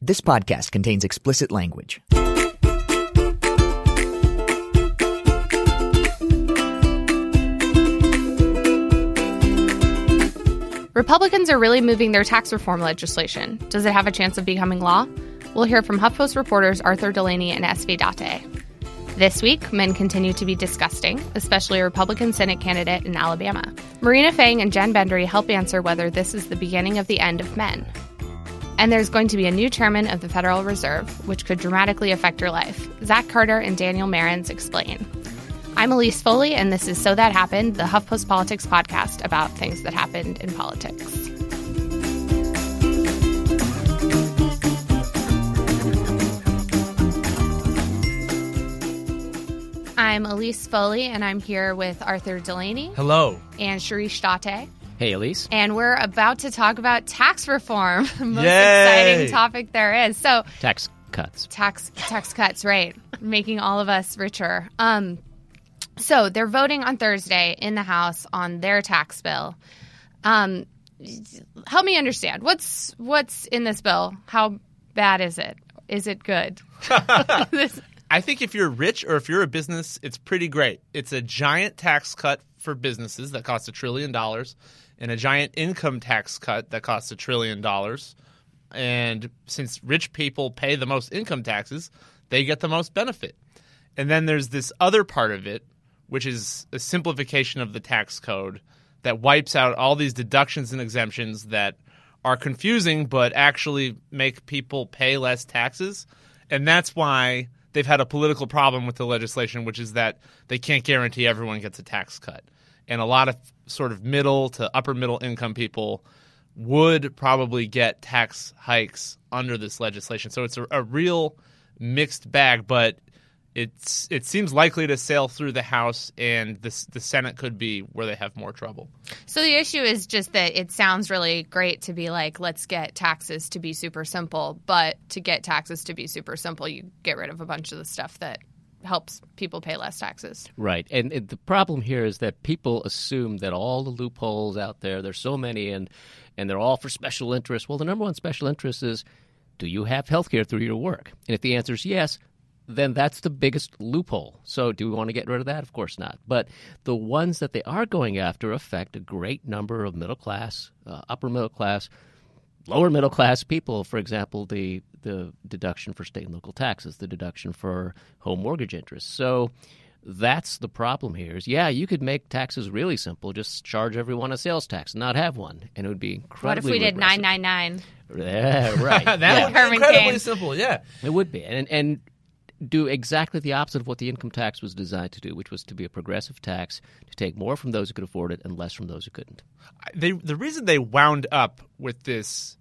This podcast contains explicit language. Republicans are really moving their tax reform legislation. Does it have a chance of becoming law? We'll hear from HuffPost reporters Arthur Delaney and SV Date. This week, men continue to be disgusting, especially a Republican Senate candidate in Alabama. Marina Fang and Jen Bendery help answer whether this is the beginning of the end of men. And there's going to be a new chairman of the Federal Reserve, which could dramatically affect your life. Zach Carter and Daniel Marans explain. I'm Elise Foley, and this is So That Happened, the HuffPost Politics podcast about things that happened in politics. I'm Elise Foley, and I'm here with Arthur Delaney. Hello. And Shirish Date. Hey, Elise. And we're about to talk about tax reform, the most Yay! exciting topic there is. So, Tax cuts. tax tax cuts, right? Making all of us richer. Um, so they're voting on Thursday in the House on their tax bill. Um, help me understand what's what's in this bill. How bad is it? Is it good? I think if you're rich or if you're a business, it's pretty great. It's a giant tax cut for businesses that costs a trillion dollars, and a giant income tax cut that costs a trillion dollars. And since rich people pay the most income taxes, they get the most benefit. And then there's this other part of it, which is a simplification of the tax code that wipes out all these deductions and exemptions that are confusing but actually make people pay less taxes. And that's why they've had a political problem with the legislation, which is that they can't guarantee everyone gets a tax cut. And a lot of sort of middle to upper middle income people would probably get tax hikes under this legislation. So it's a, a real mixed bag, but it's it seems likely to sail through the House, and the the Senate could be where they have more trouble. so the issue is just that it sounds really great to be like, let's get taxes to be super simple, but to get taxes to be super simple, you get rid of a bunch of the stuff that helps people pay less taxes. Right. And, and the problem here is that people assume that all the loopholes out there, there's so many, and, and they're all for special interests. Well, the number one special interest is do you have health care through your work? And if the answer is yes, then that's the biggest loophole. So, do we want to get rid of that? Of course not. But the ones that they are going after affect a great number of middle class, uh, upper middle class, lower middle class people. For example, the the deduction for state and local taxes, the deduction for home mortgage interest. So that's the problem here. Is yeah, you could make taxes really simple, just charge everyone a sales tax, and not have one, and it would be What if we did nine nine nine? Yeah, right. that yeah. would be incredibly Cain. simple. Yeah. It would be, and and do exactly the opposite of what the income tax was designed to do, which was to be a progressive tax to take more from those who could afford it and less from those who couldn't. they the reason they wound up with this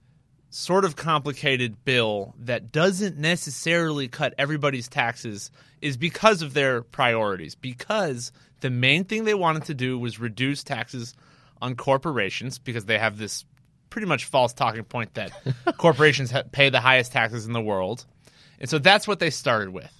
sort of complicated bill that doesn't necessarily cut everybody's taxes is because of their priorities because the main thing they wanted to do was reduce taxes on corporations because they have this pretty much false talking point that corporations pay the highest taxes in the world and so that's what they started with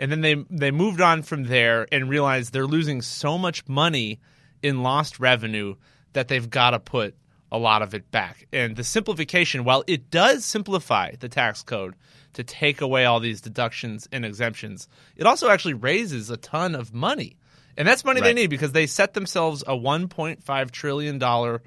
and then they they moved on from there and realized they're losing so much money in lost revenue that they've got to put a lot of it back. And the simplification, while it does simplify the tax code to take away all these deductions and exemptions, it also actually raises a ton of money. And that's money they need because they set themselves a $1.5 trillion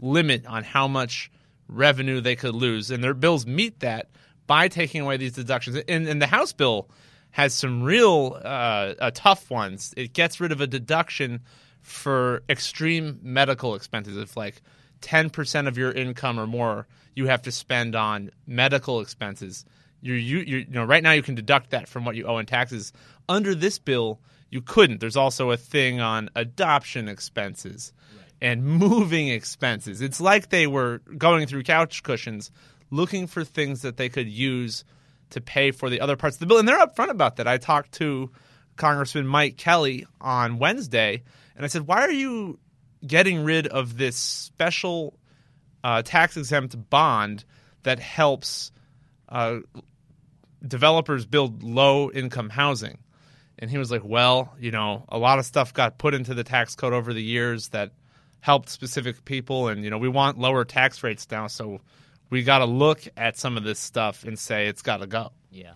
limit on how much revenue they could lose. And their bills meet that by taking away these deductions. And, and the House bill has some real uh, uh, tough ones. It gets rid of a deduction for extreme medical expenses. If like 10% of your income or more you have to spend on medical expenses, you're, you, you're, you know, right now you can deduct that from what you owe in taxes. Under this bill, you couldn't. There's also a thing on adoption expenses and moving expenses. It's like they were going through couch cushions looking for things that they could use to pay for the other parts of the bill. And they're upfront about that. I talked to Congressman Mike Kelly on Wednesday, and I said, Why are you getting rid of this special uh, tax exempt bond that helps uh, developers build low income housing? And he was like, Well, you know, a lot of stuff got put into the tax code over the years that helped specific people, and, you know, we want lower tax rates now, so we got to look at some of this stuff and say it's got to go. Yeah.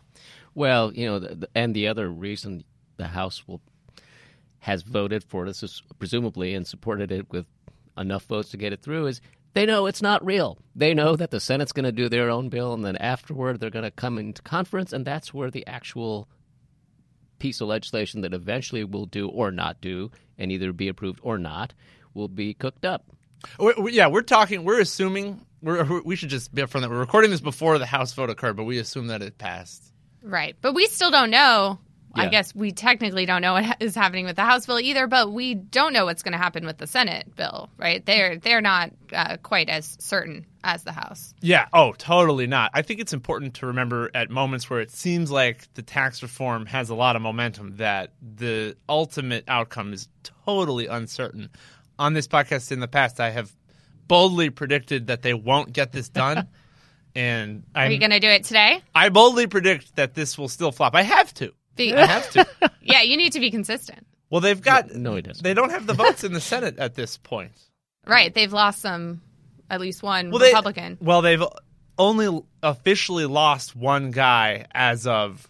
Well, you know, the, the, and the other reason the House will has voted for this, is presumably, and supported it with enough votes to get it through, is they know it's not real. They know that the Senate's going to do their own bill, and then afterward they're going to come into conference, and that's where the actual piece of legislation that eventually will do or not do, and either be approved or not, will be cooked up. We- we- yeah, we're talking. We're assuming. We're, we should just be upfront that we're recording this before the House vote occurred, but we assume that it passed. Right. But we still don't know. I guess we technically don't know what is happening with the House bill either, but we don't know what's going to happen with the Senate bill, right? They're they're not uh, quite as certain as the House. Yeah. Oh, totally not. I think it's important to remember at moments where it seems like the tax reform has a lot of momentum that the ultimate outcome is totally uncertain. On this podcast in the past, I have boldly predicted that they won't get this done. and Are you I'm, going to do it today? I boldly predict that this will still flop. I have to. Be- I have to. yeah, you need to be consistent. Well, they've got No, he doesn't. They don't have the votes in the Senate at this point. Right. They've lost some, at least one Well, they- Republican. well, they've only officially lost one guy as of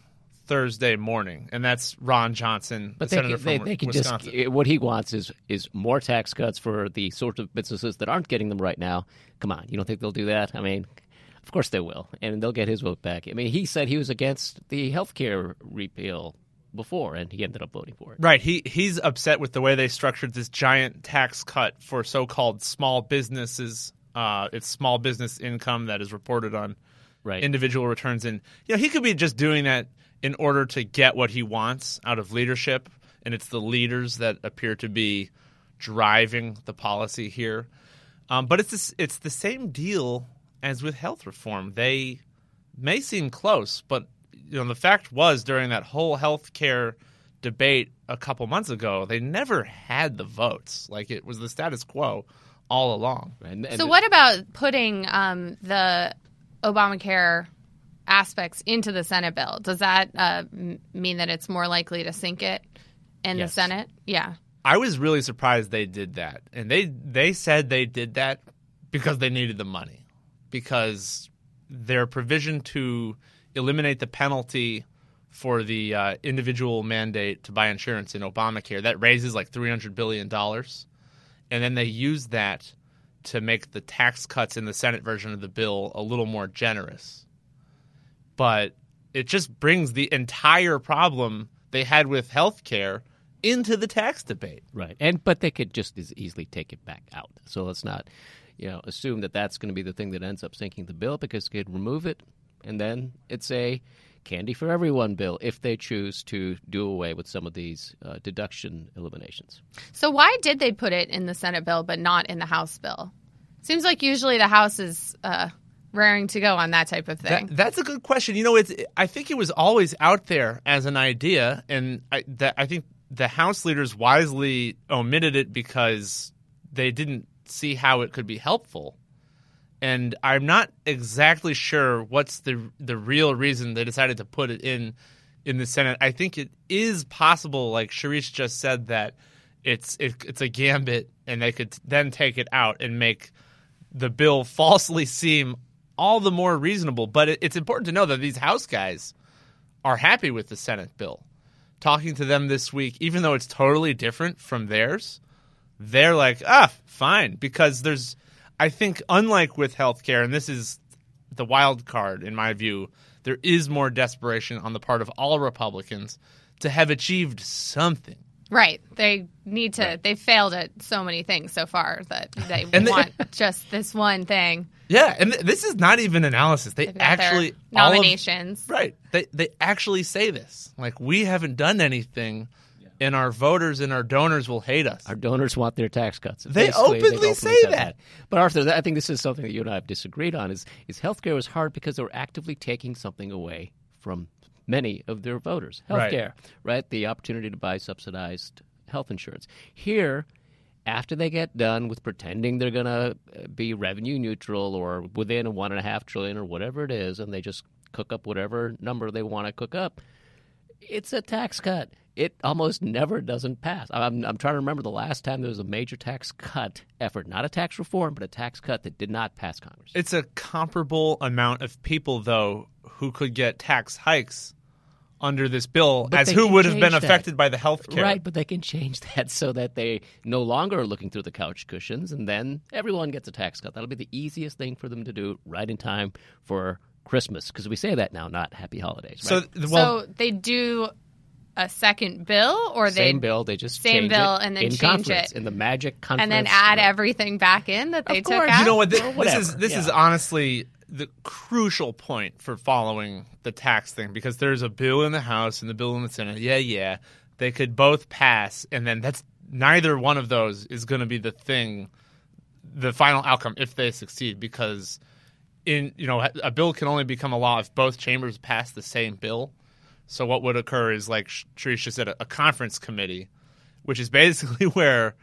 Thursday morning, and that's Ron Johnson, But the they, senator can, they, from they can Wisconsin. just what he wants is is more tax cuts for the sort of businesses that aren't getting them right now. Come on, you don't think they'll do that? I mean, of course they will, and they'll get his vote back. I mean, he said he was against the health care repeal before, and he ended up voting for it. Right. He he's upset with the way they structured this giant tax cut for so-called small businesses. Uh, it's small business income that is reported on Right. individual returns, and you know he could be just doing that in order to get what he wants out of leadership, and it's the leaders that appear to be driving the policy here. Um, but it's this, it's the same deal as with health reform. They may seem close, but you know the fact was during that whole health care debate a couple months ago, they never had the votes. Like it was the status quo all along. And- and So, what about putting um, the Obamacare aspects into the Senate bill? Does that uh, mean that it's more likely to sink it in the Senate? Yeah. I was really surprised they did that, and they they said they did that because they needed the money, because their provision to eliminate the penalty for the uh, individual mandate to buy insurance in Obamacare that raises like three hundred billion dollars, and then they use that to make the tax cuts in the Senate version of the bill a little more generous. But it just brings the entire problem they had with health care into the tax debate. Right, and but they could just as easily take it back out. So let's not, you know, assume that that's going to be the thing that ends up sinking the bill because they could remove it, and then it's a candy for everyone bill if they choose to do away with some of these uh, deduction eliminations. So, why did they put it in the Senate bill but not in the House bill? Seems like usually the House is uh, raring to go on that type of thing. That, that's a good question. You know, it's I think it was always out there as an idea, and I, that I think the House leaders wisely omitted it because they didn't see how it could be helpful. And I'm not exactly sure what's the the real reason they decided to put it in in the Senate. I think it is possible, like Shirish just said, that it's it, it's a gambit, and they could then take it out and make the bill falsely seem all the more reasonable. But it, it's important to know that these House guys are happy with the Senate bill. Talking to them this week, even though it's totally different from theirs, they're like, ah, fine. Because there's, I think, unlike with healthcare, and this is the wild card in my view, there is more desperation on the part of all Republicans to have achieved something. Right. They need to, they failed at so many things so far that they And they- want just this one thing. Yeah, and th- this is not even analysis. They They've got their actually all of- nominations. Right. They they actually say this. Like we haven't done anything and our voters and our donors will hate us. Our donors want their tax cuts. They Basically, openly say said that. But Arthur, I think this is something that you and I have disagreed on. Is is healthcare was hard because they were actively taking something away from many of their voters. Right. Healthcare, right? The opportunity to buy subsidized health insurance. Here, after they get done with pretending they're going to uh, be revenue neutral or within a one and a half trillion or whatever it is, and they just cook up whatever number they want to cook up, it's a tax cut. it almost never doesn't pass. I'm, I'm trying to remember the last time there was a major tax cut effort, not a tax reform, but a tax cut that did not pass Congress. It's a comparable amount of people, though, who could get tax hikes under this bill But as who would have been change that. affected by the health care. Right, but they can change that so that they no longer are looking through the couch cushions, and then everyone gets a tax cut. That'll be the easiest thing for them to do right in time for Christmas, because we say that now, not Happy Holidays. So, Right? well, so they do a second bill, or they same bill, they just same bill it and then in change conference, it. in the magic conference, and then add room. everything back in that they Of took out. you know what? This, Well, this is whatever, this is honestly the crucial point for following the tax thing because there's a bill in the House and the bill in the Senate. Yeah, yeah, they could both pass, and then that's neither one of those is going to be the thing, the final outcome if they succeed because. In you know, a bill can only become a law if both chambers pass the same bill. So what would occur is, like Shirish just said, a, a conference committee, which is basically where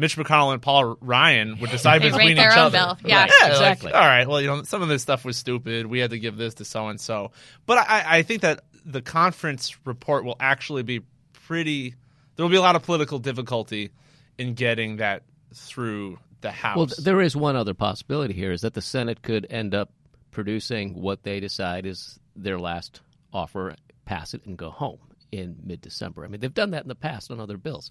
Mitch McConnell and Paul Ryan would decide They between rate their each own other. bill. Yeah. Right, like, exactly. all right. Well, you know, some of this stuff was stupid. We had to give this to so and so. But I, I think that the conference report will actually be pretty. There will be a lot of political difficulty in getting that through the House. Well, there is one other possibility here: is that the Senate could end up producing what they decide is their last offer, pass it, and go home in mid-December. I mean, they've done that in the past on other bills,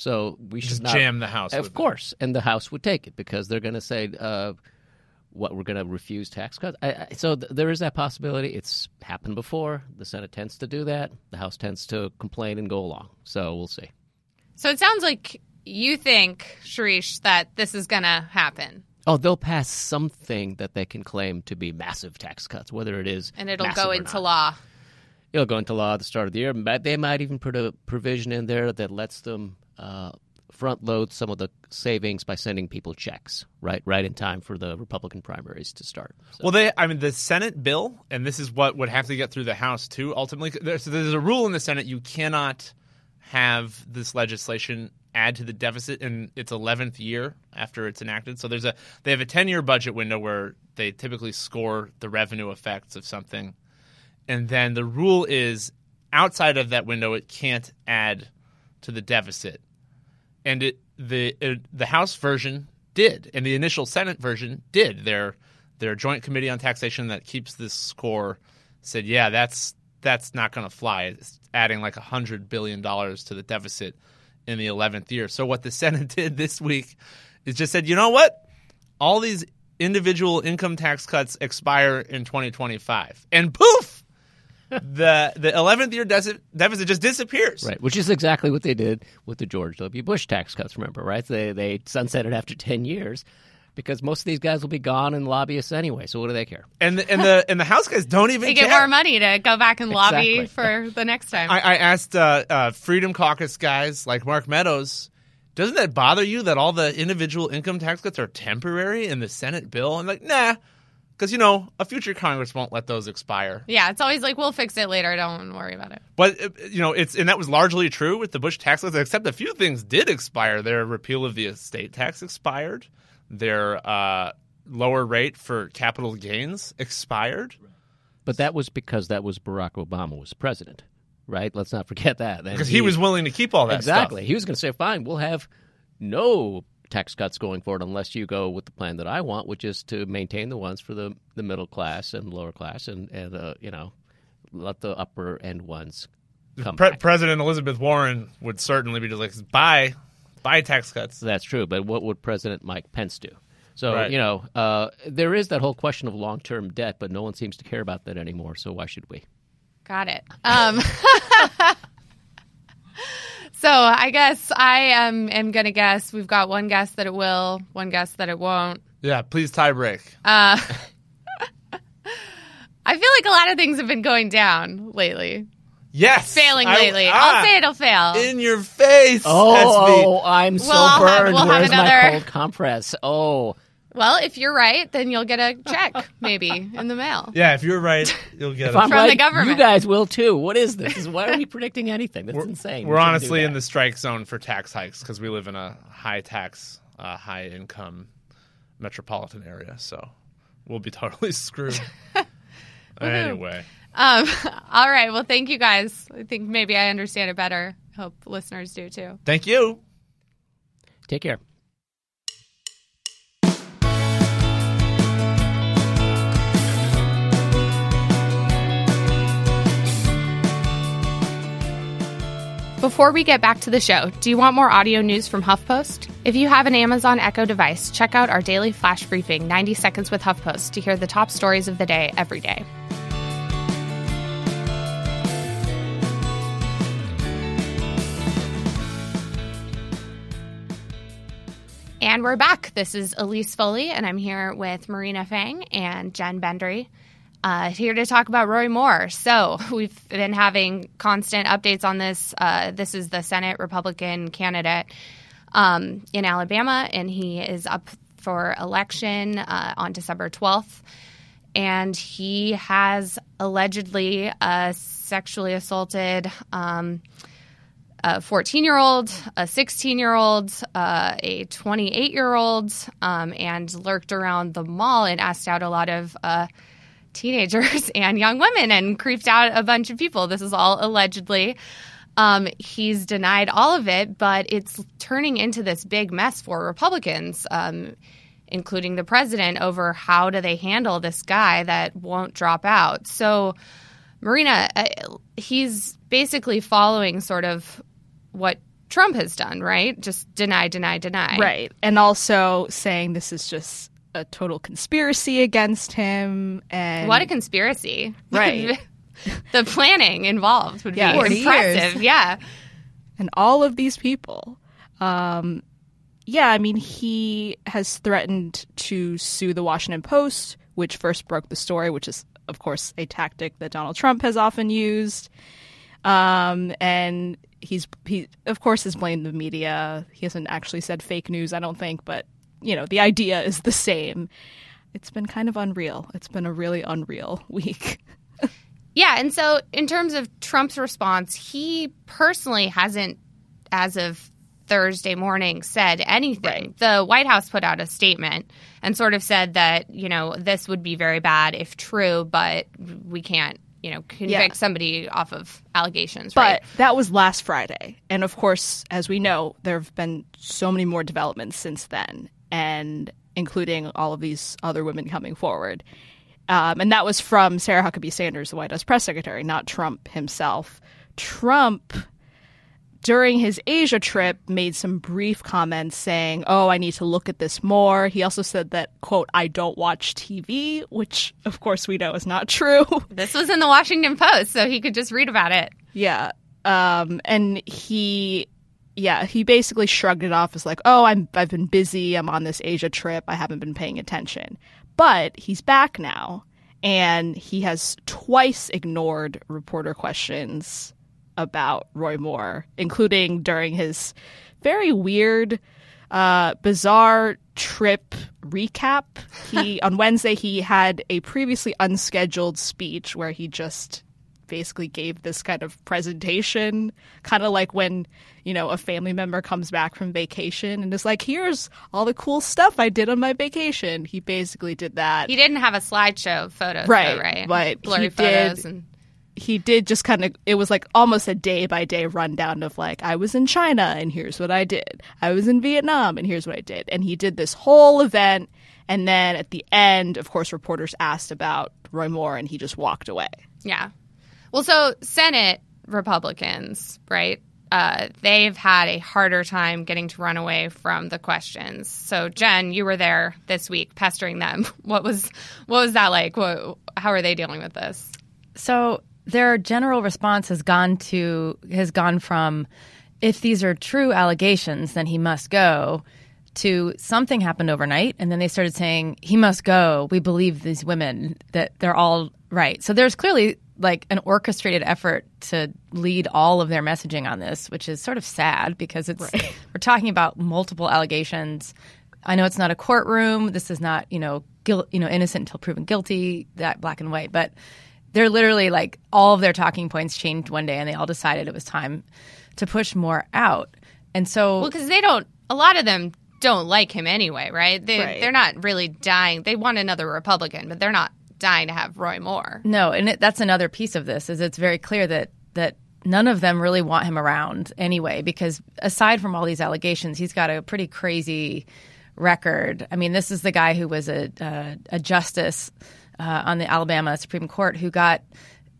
so we should Just not, jam the House Of with it. course, and the House would take it because they're going to say. Uh, what we're going to refuse tax cuts. I, I, so th- there is that possibility. It's happened before. The Senate tends to do that. The House tends to complain and go along. So we'll see. So it sounds like you think, Shirish, that this is going to happen, Oh, they'll pass something that they can claim to be massive tax cuts, whether it is and it'll massive go or into not. law. It'll go into law at the start of the year. But They might even put a provision in there that lets them uh, front load some of the savings by sending people checks right, right in time for the Republican primaries to start. So- Well, they, I mean, the Senate bill, and this is what would have to get through the House too. Ultimately, there's, there's a rule in the Senate you cannot have this legislation add to the deficit in its 11th year after it's enacted. So there's a they have a 10 year budget window where they typically score the revenue effects of something, and then the rule is outside of that window it can't add to the deficit and it the it, the House version did, and the initial Senate version did. Their their joint committee on taxation that keeps this score said, yeah, that's that's not going to fly. It's adding like hundred billion dollars to the deficit in the eleventh year. So what the Senate did this week is just said, you know what, all these individual income tax cuts expire in 2025, and poof. The the 11th year deficit, deficit just disappears. Right, which is exactly what they did with the George W. Bush tax cuts. Remember, right? They they sunsetted after ten years because most of these guys will be gone and lobbyists anyway. So what do they care? And the, and the and the House guys don't even They get care. more money to go back and lobby Exactly. for the next time. I, I asked uh, uh, Freedom Caucus guys like Mark Meadows, doesn't that bother you that all the individual income tax cuts are temporary in the Senate bill? I'm like, nah, because you know a future Congress won't let those expire. yeah, it's always like we'll fix it later. Don't worry about it. But uh, you know, it's and that was largely true with the Bush tax cuts, except a few things did expire. Their repeal of the estate tax expired. Their uh, lower rate for capital gains expired. But that was because that was Barack Obama was president, right? Let's not forget that. And Because he was willing to keep all that exactly. stuff. He was going to say, "Fine, we'll have no tax cuts going forward unless you go with the plan that I want, which is to maintain the ones for the the middle class and lower class, and and uh, you know, let the upper end ones come Pre- back." President Elizabeth Warren would certainly be just like, buy, buy tax cuts. That's true, but what would President Mike Pence do? So Right. you know, uh, there is that whole question of long term debt, but no one seems to care about that anymore. So why should we? Got it. Um, so I guess I am, am going to guess. We've got one guess that it will, one guess that it won't. Yeah, please tie break. Uh, I feel like a lot of things have been going down lately, Yes, failing I- lately. ah, I'll say it'll fail. in your face. Oh, I'm so We'll have- burned. we'll have Where's my cold compress? Oh, well, if you're right, then you'll get a check maybe in the mail. yeah, if you're right, you'll get if it. I'm From the government. you guys will too. What is this? Why are we predicting anything? That's insane. We're We honestly in the strike zone for tax hikes because we live in a high tax, uh, high income metropolitan area. So we'll be totally screwed. anyway, Um, all right. Well, thank you guys. I think maybe I understand it better Hope listeners do too. Thank you. Take care. Before we get back to the show, do you want more audio news from HuffPost? If you have an Amazon Echo device, check out our daily flash briefing 90 seconds with HuffPost to hear the top stories of the day every day. And we're back. This is Elise Foley, and I'm here with Marina Fang and Jen Bendery. Uh, here to talk about Roy Moore. So we've been having constant updates on this. Uh, this is the Senate Republican candidate um, in Alabama, and he is up for election uh, on December 12th. And he has allegedly uh, sexually assaulted um, a 14 year old, a 16 year old, uh, a 28 year old, um, and lurked around the mall and asked out a lot of uh, teenagers and young women and creeped out a bunch of people. This is all allegedly. Um, he's denied all of it, but it's turning into this big mess for Republicans, um, including the president, over how do they handle this guy that won't drop out. So, Marina, uh, he's basically following sort of what Trump has done, right? Just deny, deny, deny. Right. And also saying this is just a total conspiracy against him and What a conspiracy. Right. the planning involved would Yeah, be 40 impressive. Yeah. and all of these people. Um, yeah, I mean, he has threatened to sue the Washington Post, which first broke the story, which is, of course, a tactic that Donald Trump has often used. Um, and he's he, of course, has blamed the media. He hasn't actually said fake news, I don't think, but you know, the idea is the same. It's been kind of unreal. It's been a really unreal week. Yeah. And so, in terms of Trump's response, he personally hasn't, as of Thursday morning, said anything. The White House put out a statement and sort of said that, you know, this would be very bad if true, but we can't, you know, convict Yeah. somebody off of allegations, But right? that was last Friday. And of course, as we know, there have been so many more developments since then, and including all of these other women coming forward. Um, and that was from Sarah Huckabee Sanders, the White House press secretary, not Trump himself. Trump, during his Asia trip, made some brief comments saying, Oh, I need to look at this more. He also said that, quote, I don't watch TV, which of course we know is not true. This was in the Washington Post, so he could just read about it. Yeah. Um, and he, yeah, he basically shrugged it off as like, oh, I'm, I've been busy. I'm on this Asia trip. I haven't been paying attention. But he's back now, and he has twice ignored reporter questions about Roy Moore, including during his very weird, uh, bizarre trip recap. He on Wednesday he had a previously unscheduled speech where he just basically gave this kind of presentation, kind of like when, you know, a family member comes back from vacation and is like, here's all the cool stuff I did on my vacation. He basically did that. He didn't have a slideshow of photos, Right, though, right? but Blurry he photos did- and he did just kind of it was like almost a day by day rundown of like I was in China and here's what I did. I was in Vietnam and here's what I did. And he did this whole event and then at the end, of course, reporters asked about Roy Moore and he just walked away. Yeah. Well, so Senate Republicans, right? Uh, they've had a harder time getting to run away from the questions. So, Jen, you were there this week pestering them. What was what was that like? What, how are they dealing with this? So their general response has gone to has gone from if these are true allegations, then he must go to something happened overnight and then they started saying he must go. We believe these women that they're all right. So there's clearly like an orchestrated effort to lead all of their messaging on this, which is sort of sad because it's we're talking about multiple allegations. I know it's not a courtroom. This is not, you know, guilt, you know, innocent until proven guilty, that black and white, but they're literally like all of their talking points changed one day and they all decided it was time to push more out. And so Well, because they don't. A lot of them don't like him anyway, right? They Right. they're not really dying. They want another Republican, but they're not dying to have Roy Moore. No, and it, that's another piece of this is it's very clear that that none of them really want him around anyway, because aside from all these allegations, he's got a pretty crazy record. I mean, this is the guy who was a, a, a justice uh, on the Alabama Supreme Court who got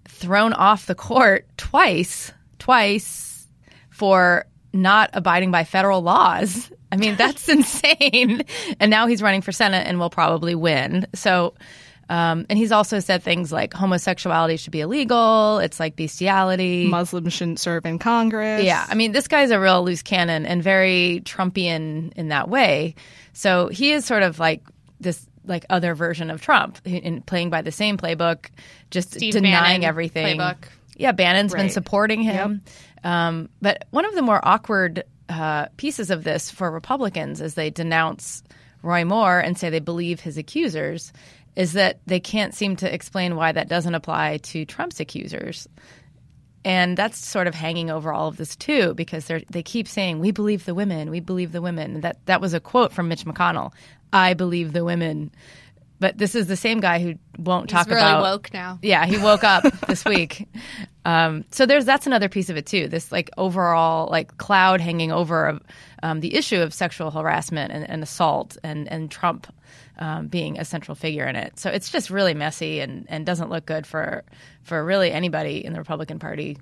thrown off the court twice, twice for not abiding by federal laws. I mean, that's insane. And now he's running for Senate and will probably win. So, um, and he's also said things like homosexuality should be illegal. It's like bestiality. Muslims shouldn't serve in Congress. Yeah, I mean, this guy's a real loose cannon and very Trumpian in that way. So he is sort of like this like other version of Trump in playing by the same playbook, just Steve denying Bannon everything. playbook. Yeah, Bannon's been supporting him. Um, but one of the more awkward uh, pieces of this for Republicans is they denounce Roy Moore and say they believe his accusers is that they can't seem to explain why that doesn't apply to Trump's accusers. And that's sort of hanging over all of this too, because they they keep saying we believe the women, we believe the women. That that was a quote from Mitch McConnell. I believe the women. But this is the same guy who won't He's talk really about woke now. yeah, he woke up this week. Um, so there's that's another piece of it too. This like overall like cloud hanging over of um, the issue of sexual harassment and, and assault and and Trump um, being a central figure in it. So it's just really messy and, and doesn't look good for for really anybody in the Republican Party.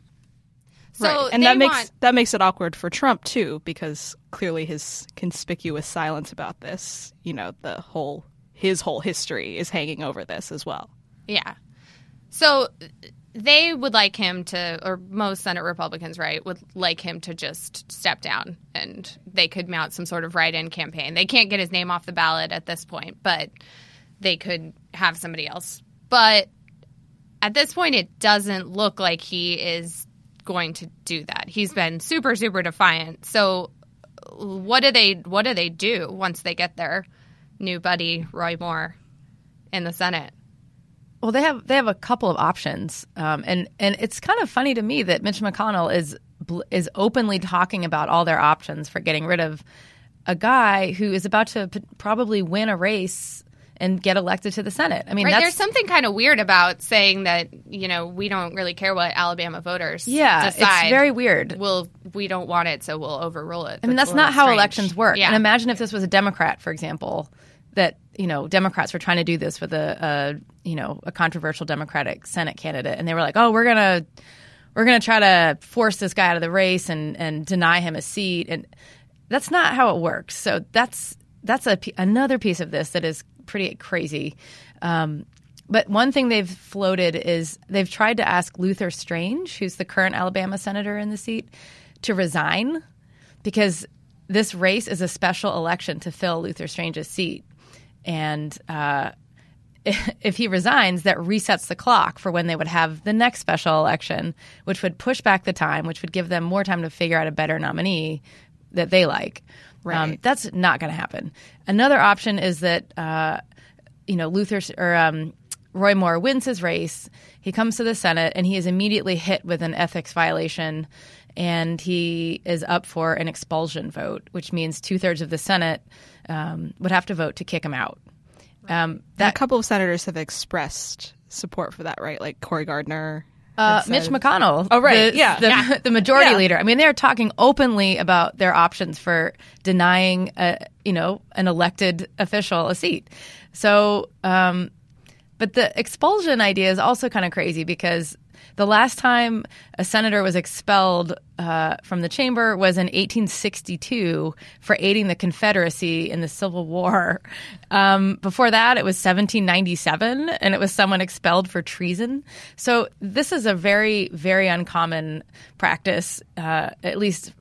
So right. and that makes want- that makes it awkward for Trump too, because clearly his conspicuous silence about this, you know, the whole his whole history is hanging over this as well. Yeah. So they would like him to, or most Senate Republicans, right, would like him to just step down and they could mount some sort of write in campaign. They can't get his name off the ballot at this point, but they could have somebody else. But at this point, it doesn't look like he is going to do that. He's been super, super defiant. So what do they what do they do once they get their new buddy Roy Moore in the Senate? Well, they have they have a couple of options, um, and and it's kind of funny to me that Mitch McConnell is is openly talking about all their options for getting rid of a guy who is about to p- probably win a race and get elected to the Senate. I mean, Right, that's there's something kind of weird about saying that you know we don't really care what Alabama voters yeah, decide. it's very weird. We'll we don't want it, so we'll overrule it. I mean, that's not how strange. elections work. Yeah. And imagine if this was a Democrat, for example, that you know Democrats were trying to do this with a, a you know a controversial Democratic Senate candidate, and they were like, oh, we're gonna we're gonna try to force this guy out of the race and and deny him a seat, and that's not how it works. So that's that's a another piece of this that is pretty crazy. Um, but one thing they've floated is they've tried to ask Luther Strange, who's the current Alabama senator in the seat, to resign because this race is a special election to fill Luther Strange's seat. And uh, if he resigns, that resets the clock for when they would have the next special election, which would push back the time, which would give them more time to figure out a better nominee that they like. Um, that's not going to happen. Another option is that uh, you know Luther or um, Roy Moore wins his race. He comes to the Senate and he is immediately hit with an ethics violation, and he is up for an expulsion vote, which means two thirds of the Senate um, would have to vote to kick him out. Um, And that a couple of senators have expressed support for that, right? Like Cory Gardner. Uh, Mitch McConnell. Oh, right. The, Yeah. The, Yeah. the majority Yeah. leader. I mean, they're talking openly about their options for denying, a, you know, an elected official a seat. So, um, but the expulsion idea is also kind of crazy because the last time a senator was expelled uh, from the chamber was in 1862 for aiding the Confederacy in the Civil War. Um, before that, it was 1797, and it was someone expelled for treason. So this is a very, very uncommon practice. Uh, at least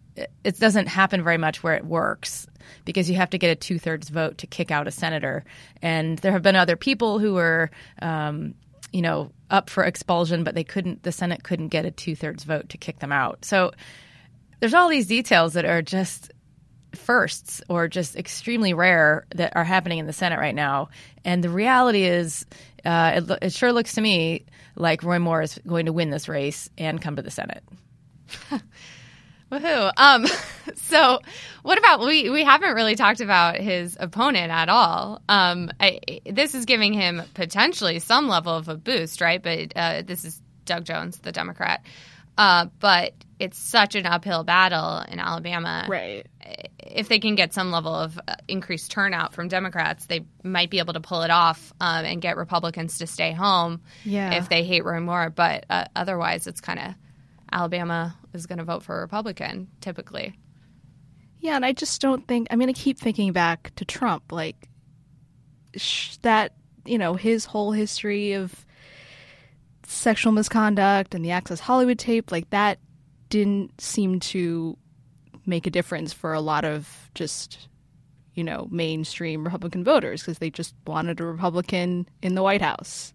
it- doesn't happen very much where it works because you have to get a two thirds vote to kick out a senator. And there have been other people who were, um, you know, up for expulsion, but they couldn't. The Senate couldn't get a two thirds vote to kick them out. So there's all these details that are just firsts or just extremely rare that are happening in the Senate right now. And the reality is, uh, it, it sure looks to me like Roy Moore is going to win this race and come to the Senate. Woohoo! Um, so what about we? We haven't really talked about his opponent at all. Um, I, this is giving him potentially some level of a boost, right? But uh, this is Doug Jones, the Democrat. Uh, but it's such an uphill battle in Alabama. Right. If they can get some level of uh, increased turnout from Democrats, they might be able to pull it off um, and get Republicans to stay home Yeah. if they hate Roy Moore. But uh, otherwise, it's kind of Alabama is going to vote for a Republican typically. Yeah, and I just don't think. I mean, I keep thinking back to Trump, like sh- that. You know, his whole history of sexual misconduct and the Access Hollywood tape, like that, didn't seem to make a difference for a lot of just, you know, mainstream Republican voters because they just wanted a Republican in the White House,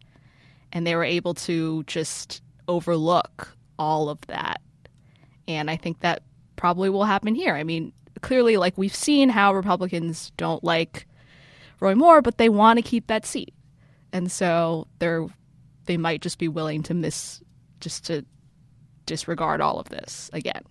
and they were able to just overlook all of that and I think that probably will happen here. I mean, clearly, like we've seen how Republicans don't like Roy Moore, but they want to keep that seat, and so they're they might just be willing to miss just to disregard all of this again.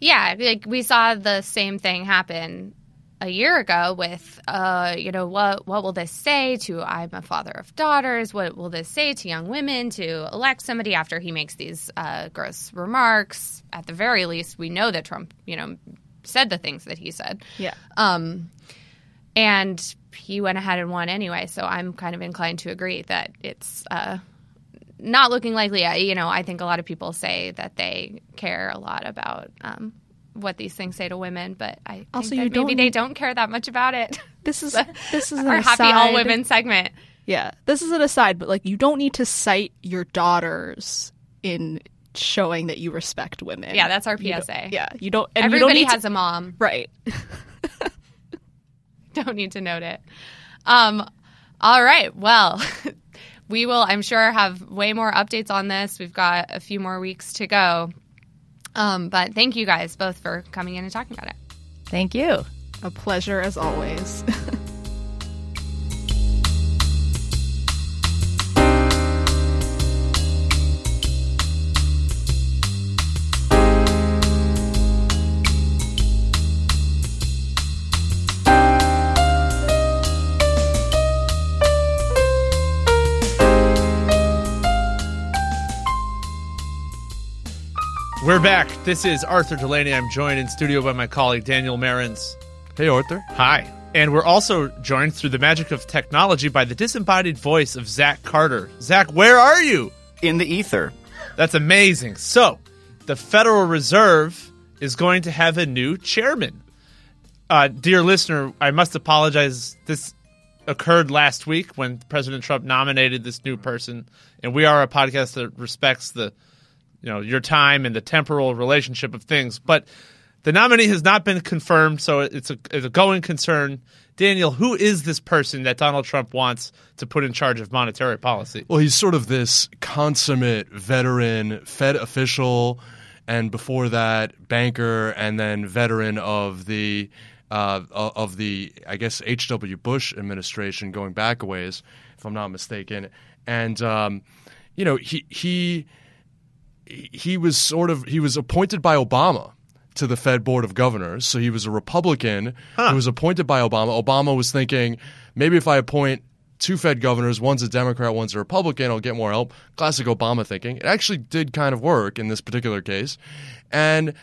Yeah, like we saw the same thing happen a year ago with, uh, you know, what what will this say to I'm a father of daughters? What will this say to young women to elect somebody after he makes these uh, gross remarks? At the very least, we know that Trump, you know, said the things that he said. Yeah. Um, and he went ahead and won anyway. So I'm kind of inclined to agree that it's uh, not looking likely. You know, I think a lot of people say that they care a lot about um, what these things say to women, but I think Also, you maybe they don't care that much about it. This is this is an Our happy all women segment. Yeah, this is an aside, but like you don't need to cite your daughters in showing that you respect women. Yeah, that's our You PSA. yeah, you don't. And you don't Everybody need to- has a mom. right. don't need to note it. Um, all right. Well, we will, I'm sure, have way more updates on this. We've got a few more weeks to go. Um, but thank you guys both for coming in and talking about it. Thank you. A pleasure as always. We're back. This is Arthur Delaney. I'm joined in studio by my colleague Daniel Marans. Hey, Arthur. Hi. And we're also joined through the magic of technology by the disembodied voice of Zach Carter. Zach, where are you? in the ether. That's amazing. So, the Federal Reserve is going to have a new chairman. Uh, dear listener, I must apologize. This occurred last week when President Trump nominated this new person, and we are a podcast that respects the, you know, your time and the temporal relationship of things. But the nominee has not been confirmed, so it's a, it's a going concern. Daniel, who is this person that Donald Trump wants to put in charge of monetary policy? Well, he's sort of this consummate veteran Fed official, and before that, banker, and then veteran of the uh, of the I guess H. W. Bush administration, going back a ways, if I'm not mistaken. And um, you know, he he he was sort of he was appointed by Obama to the Fed Board of Governors. So he was a Republican who was appointed by Obama. Obama was thinking maybe if I appoint two Fed governors, one's a Democrat, one's a Republican, I'll get more help. Classic Obama thinking. It actually did kind of work in this particular case. And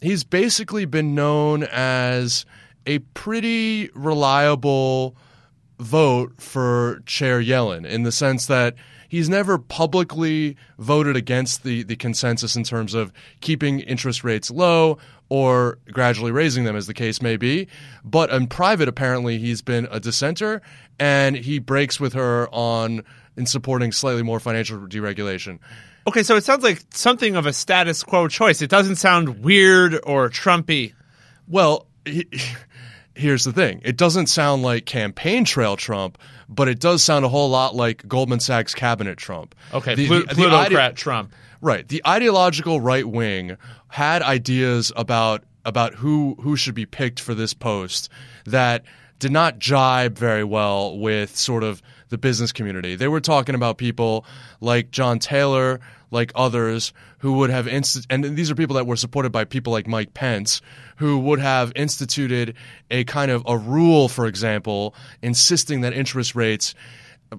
he's basically been known as a pretty reliable vote for Chair Yellen in the sense that he's never publicly voted against the, the consensus in terms of keeping interest rates low or gradually raising them, as the case may be. But in private, apparently, he's been a dissenter and he breaks with her on in supporting slightly more financial deregulation. Okay, so it sounds like something of a status quo choice. It doesn't sound weird or Trumpy. Well, he, here's the thing. It doesn't sound like campaign trail Trump, but it does sound a whole lot like Goldman Sachs cabinet Trump. Okay, The- plu- the- the plutocrat ide- Trump. Right. The ideological right wing had ideas about about who who should be picked for this post that did not jibe very well with sort of the business community. They were talking about people like John Taylor, like others who would have inst- and these are people that were supported by people like Mike Pence who would have instituted a kind of a rule for example insisting that interest rates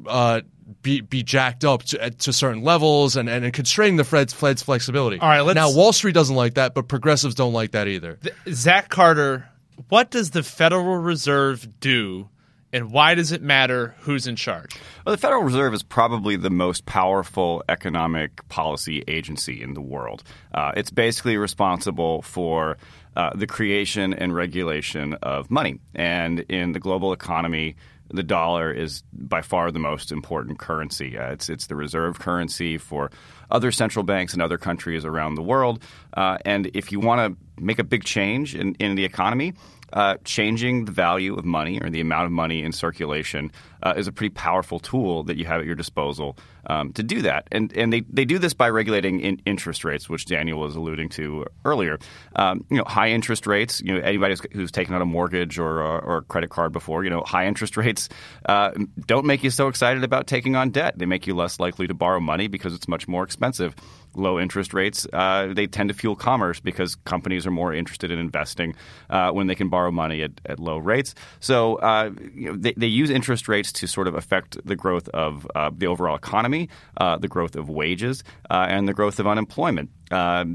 uh, be, be jacked up to, to certain levels and, and and constraining the Fed's, Fed's flexibility. All right, let's- now Wall Street doesn't like that, but progressives don't like that either. Zach Carter, what does the Federal Reserve do, and why does it matter who's in charge? Well, the Federal Reserve is probably the most powerful economic policy agency in the world. Uh, it's basically responsible for uh, the creation and regulation of money. And in the global economy, the dollar is by far the most important currency. Uh, it's it's the reserve currency for other central banks in other countries around the world. Uh, and if you want to make a big change in, in the economy, uh, changing the value of money or the amount of money in circulation uh, is a pretty powerful tool that you have at your disposal um, to do that. And and they, they do this by regulating in interest rates, which Daniel was alluding to earlier. Um, you know, high interest rates. You know, anybody who's, who's taken out a mortgage or, or, a credit card before, you know, high interest rates uh, don't make you so excited about taking on debt. They make you less likely to borrow money because it's much more expensive low interest rates, uh, they tend to fuel commerce because companies are more interested in investing uh, when they can borrow money at, at low rates. So uh, you know, they, they, use interest rates to sort of affect the growth of uh, the overall economy, uh, the growth of wages, uh, and the growth of unemployment.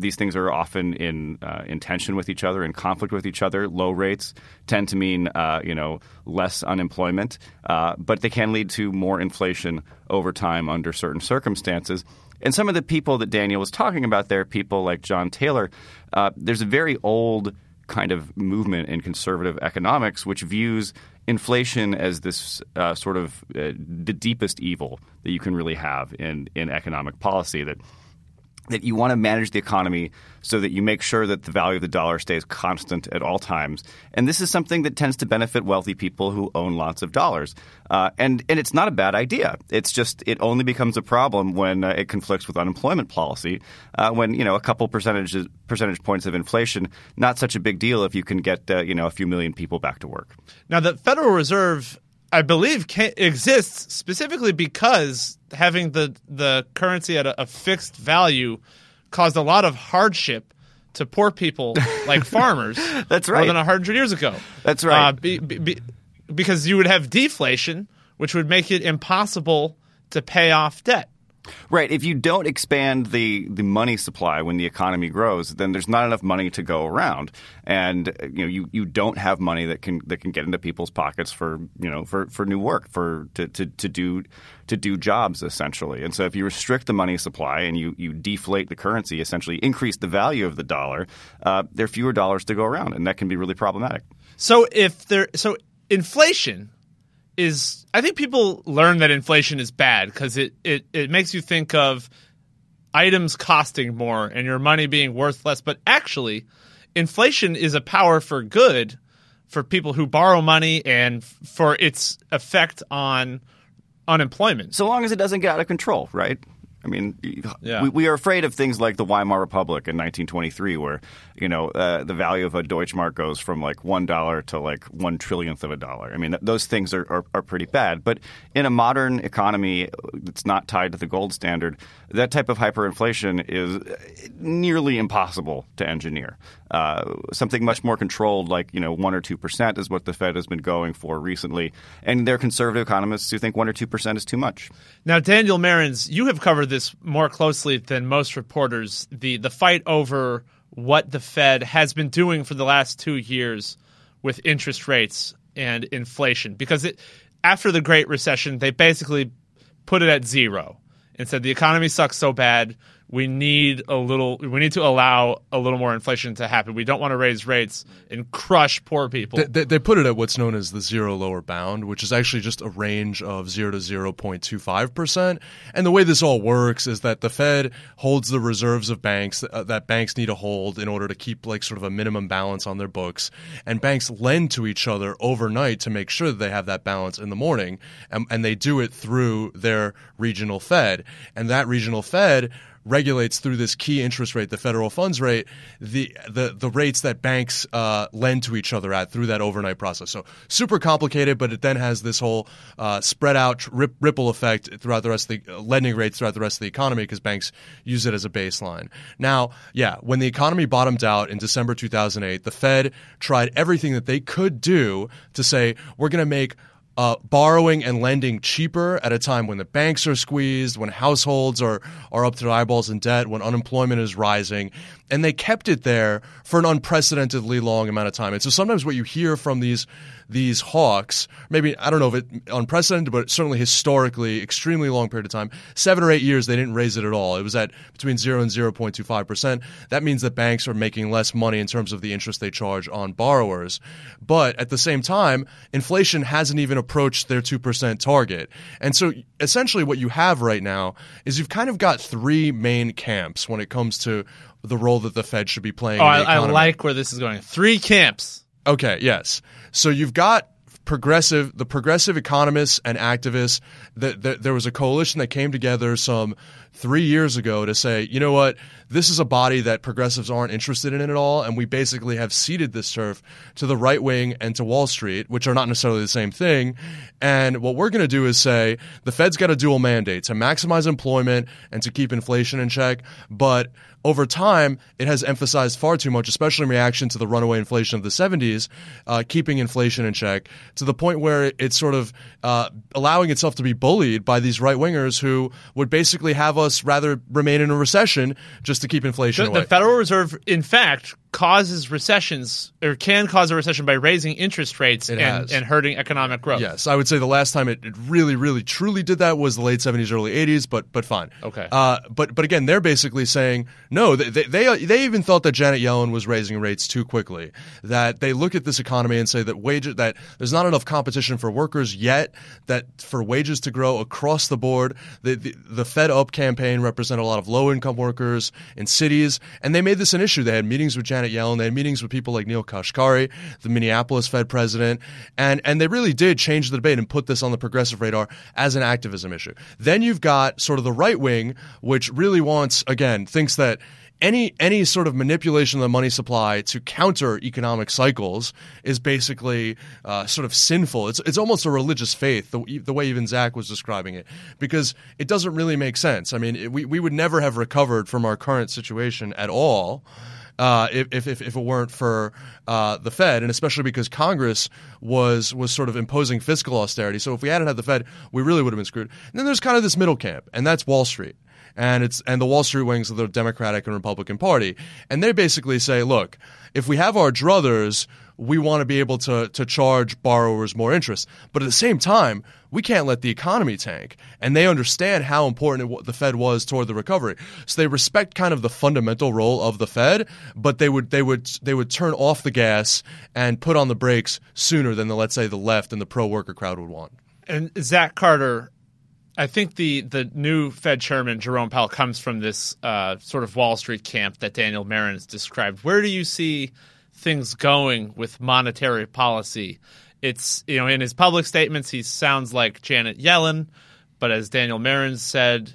these things are often in in tension with each other, in conflict with each other. Low rates tend to mean you know less unemployment, but they can lead to more inflation over time under certain circumstances. And some of the people that Daniel was talking about there, people like John Taylor, uh, there's a very old kind of movement in conservative economics which views inflation as this uh, sort of uh, the deepest evil that you can really have in, in economic policy that that you want to manage the economy so that you make sure that the value of the dollar stays constant at all times. And this is something that tends to benefit wealthy people who own lots of dollars. Uh, and and it's not a bad idea. It's just it only becomes a problem when uh, it conflicts with unemployment policy. Uh, when you know a couple percentages percentage points of inflation, not such a big deal if you can get uh, you know a few million people back to work. Now the Federal Reserve I believe exists specifically because having the the currency at a, a, fixed value caused a lot of hardship to poor people like farmers. That's right. More than hundred years ago. That's right. Uh, be, be, because you would have deflation, which would make it impossible to pay off debt. Right. If you don't expand the, the money supply when the economy grows, then there's not enough money to go around, and you know you, you don't have money that can that can get into people's pockets for you know for, for new work for to, to, to do to do jobs essentially. And so if you restrict the money supply and you you deflate the currency, essentially increase the value of the dollar, uh, there are fewer dollars to go around, and that can be really problematic. So if there so inflation is I think people learn that inflation is bad because it, it, it makes you think of items costing more and your money being worth less. But actually, inflation is a power for good for people who borrow money and for its effect on unemployment. So long as it doesn't get out of control, right? I mean, yeah. we, we, are afraid of things like the Weimar Republic in 1923, where you know uh, the value of a Deutschmark goes from like one dollar to like one trillionth of a dollar. I mean, th- those things are, are, are, pretty bad. But in a modern economy that's not tied to the gold standard, that type of hyperinflation is nearly impossible to engineer. Uh, something much more controlled, like you know one or two percent, is what the Fed has been going for recently, and there are conservative economists who think one or two percent is too much. Now, Daniel Marans, you have covered this more closely than most reporters. The the fight over what the Fed has been doing for the last two years with interest rates and inflation, because it after the Great Recession, they basically put it at zero and said the economy sucks so bad we need a little we need to allow a little more inflation to happen. We don't want to raise rates and crush poor people. They, they, they, put it at what's known as the zero lower bound which is actually just a range of 0 to 0.25% and the way this all works is that the fed holds the reserves of banks uh, that banks need to hold in order to keep like sort of a minimum balance on their books. And banks lend to each other overnight to make sure that they have that balance in the morning. And, and they do it through their regional fed. And that regional fed regulates through this key interest rate, the federal funds rate, the the, the rates that banks uh, lend to each other at through that overnight process. So super complicated, but it then has this whole uh, spread out rip, ripple effect throughout the rest of the uh, lending rates throughout the rest of the economy because banks use it as a baseline. Now, yeah, when the economy bottomed out in December 2008, the Fed tried everything that they could do to say we're going to make uh, borrowing and lending cheaper at a time when the banks are squeezed, when households are, are up to their eyeballs in debt, when unemployment is rising. And they kept it there for an unprecedentedly long amount of time. And so sometimes what you hear from these these hawks, maybe I don't know if it unprecedented, but certainly historically extremely long period of time, seven or eight years they didn't raise it at all. It was at between zero and zero point two five percent. That means that banks are making less money in terms of the interest they charge on borrowers. But at the same time, inflation hasn't even approached their two percent target. And so essentially what you have right now is you've kind of got three main camps when it comes to the role that the Fed should be playing. Oh, in the I, I like where this is going. Three camps. Okay, yes. So you've got progressive, the progressive economists and activists. That that there was a coalition that came together some three years ago to say, you know what, this is a body that progressives aren't interested in at all, and we basically have ceded this turf to the right wing and to Wall Street, which are not necessarily the same thing. And what we're going to do is say the Fed's got a dual mandate to maximize employment and to keep inflation in check, but over time, it has emphasized far too much, especially in reaction to the runaway inflation of the 70s, uh, keeping inflation in check to the point where it's sort of uh, allowing itself to be bullied by these right wingers who would basically have rather remain in a recession just to keep inflation The, away. the Federal Reserve, in fact, causes recessions or can cause a recession by raising interest rates and, and hurting economic growth. Yes, I would say the last time it, it really, really, truly did that was the late seventies, early eighties. But but fine. Okay. Uh, but but again, they're basically saying no. They, they they they even thought that Janet Yellen was raising rates too quickly. That they look at this economy and say that wages that there's not enough competition for workers yet. That for wages to grow across the board, the the, the Fed Up campaign represented a lot of low income workers in cities, and they made this an issue. They had meetings with Janet Yellen. They had meetings with people like Neel Kashkari, the Minneapolis Fed president, and and they really did change the debate and put this on the progressive radar as an activism issue. Then you've got sort of the right wing, which really wants again thinks that any any sort of manipulation of the money supply to counter economic cycles is basically uh, sort of sinful. It's it's almost a religious faith, the, the way even Zach was describing it, because it doesn't really make sense. I mean, it, we we would never have recovered from our current situation at all. Uh, if, if, if it weren't for uh, the Fed, and especially because Congress was was sort of imposing fiscal austerity. So if we hadn't had the Fed, we really would have been screwed. And then there's kind of this middle camp, and that's Wall Street and it's and the Wall Street wings of the Democratic and Republican Party, and they basically say, look, if we have our druthers, we want to be able to to charge borrowers more interest, but at the same time, we can't let the economy tank, and they understand how important it, the Fed was toward the recovery, so they respect kind of the fundamental role of the Fed, but they would they would they would turn off the gas and put on the brakes sooner than the let's say the left and the pro worker crowd would want. And Zach Carter, I think the the new Fed chairman Jerome Powell comes from this uh, sort of Wall Street camp that Daniel Marans has described. Where do you see things going with monetary policy? It's you know in his public statements he sounds like Janet Yellen, but as Daniel Marans said,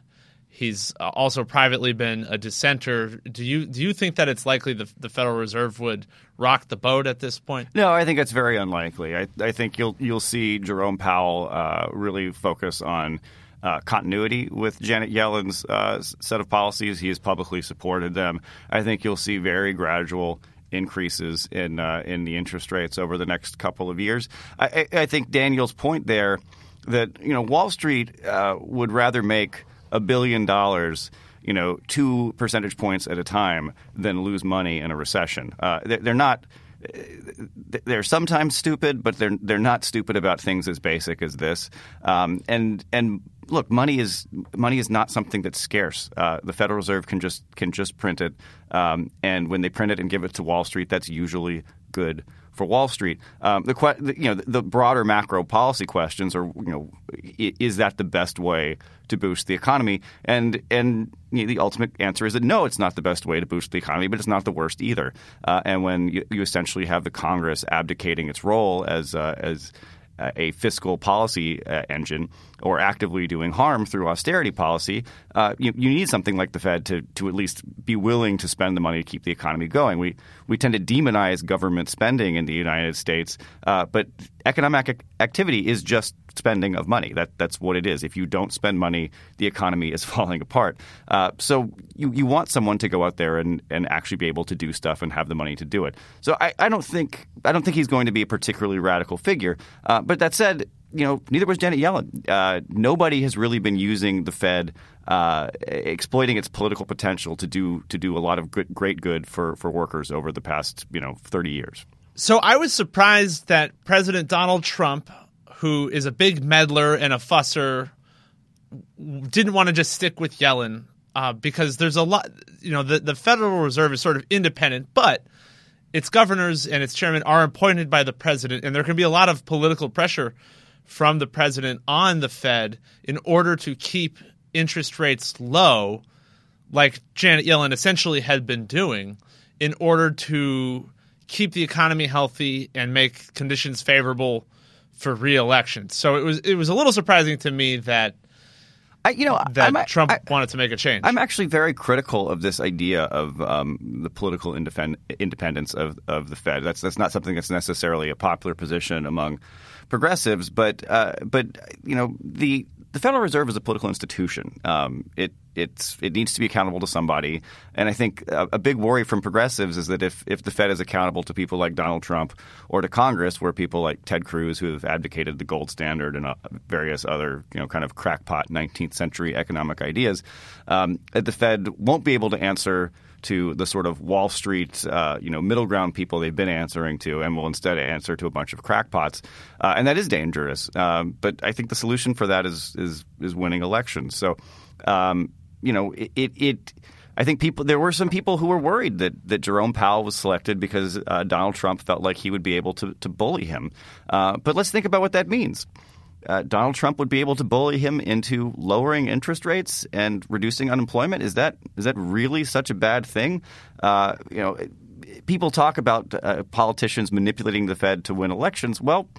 he's uh, also privately been a dissenter. Do you do you think that it's likely the the Federal Reserve would rock the boat at this point? No, I think it's very unlikely. I, I think you'll you'll see Jerome Powell uh, really focus on uh, continuity with Janet Yellen's uh, set of policies. He has publicly supported them. I think you'll see very gradual increases in uh, in the interest rates over the next couple of years. I, I, think Daniel's point there that you know Wall Street uh, would rather make a billion dollars you know, two percentage points at a time than lose money in a recession. Uh, they're not. They're sometimes stupid, but they're they're not stupid about things as basic as this. Um, and and look, money is money is not something that's scarce. Uh, the Federal Reserve can just can just print it, um, and when they print it and give it to Wall Street, that's usually good for Wall Street. Um, the, you know the, broader macro policy questions are you know is that the best way to boost the economy? And and you know, the ultimate answer is that no, it's not the best way to boost the economy, but it's not the worst either. Uh, and when you, you essentially have the Congress abdicating its role as uh, as a fiscal policy uh, engine or actively doing harm through austerity policy, uh, you, you, need something like the Fed to, to at least be willing to spend the money to keep the economy going. We we tend to demonize government spending in the United States, uh, but economic activity is just spending of money. That that's what it is. If you don't spend money, the economy is falling apart. Uh, so you, you want someone to go out there and, and actually be able to do stuff and have the money to do it. So I, I don't think I don't think he's going to be a particularly radical figure. Uh, but that said, you know, neither was Janet Yellen. Uh, nobody has really been using the Fed, uh, exploiting its political potential to do to do a lot of good, great good for for workers over the past you know thirty years. So I was surprised that President Donald Trump, who is a big meddler and a fusser, didn't want to just stick with Yellen uh, because there's a lot. You know, the the Federal Reserve is sort of independent, but its governors and its chairman are appointed by the president, and there can be a lot of political pressure from the president on the Fed in order to keep interest rates low, like Janet Yellen essentially had been doing, in order to keep the economy healthy and make conditions favorable for reelection. So it was it was a little surprising to me that I, you know that I'm, Trump I, wanted to make a change. I'm actually very critical of this idea of um, the political independ- independence of, of the Fed. That's that's not something that's necessarily a popular position among progressives, but uh, but you know the the Federal Reserve is a political institution. Um, it it's it needs to be accountable to somebody, and I think a, a, big worry from progressives is that if if the Fed is accountable to people like Donald Trump or to Congress, where people like Ted Cruz who have advocated the gold standard and uh, various other you know kind of crackpot 19th century economic ideas, um, the Fed won't be able to answer to the sort of Wall Street, uh, you know, middle ground people they've been answering to, and will instead answer to a bunch of crackpots, uh, and that is dangerous. Um, but I think the solution for that is is is winning elections. So, um, you know, it, it, it. I think people there were some people who were worried that, that Jerome Powell was selected because uh, Donald Trump felt like he would be able to, to bully him. Uh, but let's think about what that means uh, Donald Trump would be able to bully him into lowering interest rates and reducing unemployment. Is that is that really such a bad thing? Uh, you know, people talk about uh, politicians manipulating the Fed to win elections. Well.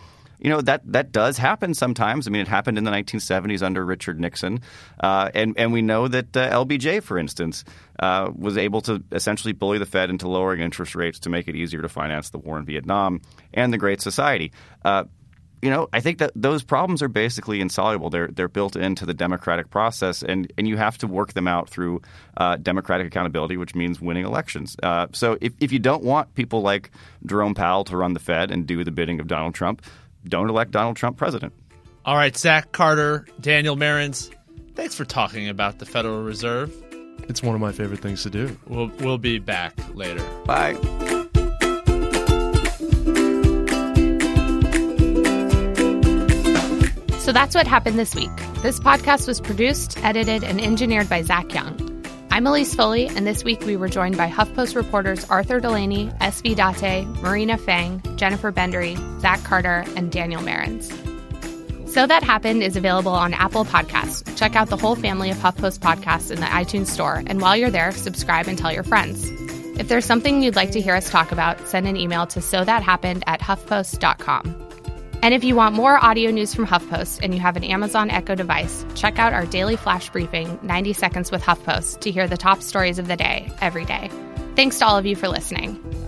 You know that that does happen sometimes. I mean, it happened in the 1970s under Richard Nixon, uh, and and we know that uh, LBJ, for instance, uh, was able to essentially bully the Fed into lowering interest rates to make it easier to finance the war in Vietnam and the Great Society you know, I think that those problems are basically insoluble. They're they're built into the democratic process, and, and you have to work them out through uh, democratic accountability, which means winning elections. Uh, so if, if you don't want people like Jerome Powell to run the Fed and do the bidding of Donald Trump, don't elect Donald Trump president. All right, Zach Carter, Daniel Marans, thanks for talking about the Federal Reserve. It's one of my favorite things to do. We'll we'll be back later. Bye. So that's what happened this week. This podcast was produced, edited, and engineered by Zach Young. I'm Elise Foley, and this week we were joined by HuffPost reporters Arthur Delaney, SV Date, Marina Fang, Jennifer Bendery, Zach Carter, and Daniel Marans. So That Happened is available on Apple Podcasts. Check out the whole family of HuffPost podcasts in the iTunes Store, and while you're there, subscribe and tell your friends. If there's something you'd like to hear us talk about, send an email to so that happened at huffpost.com. And if you want more audio news from HuffPost and you have an Amazon Echo device, check out our daily flash briefing, 90 Seconds with HuffPost, to hear the top stories of the day every day. Thanks to all of you for listening.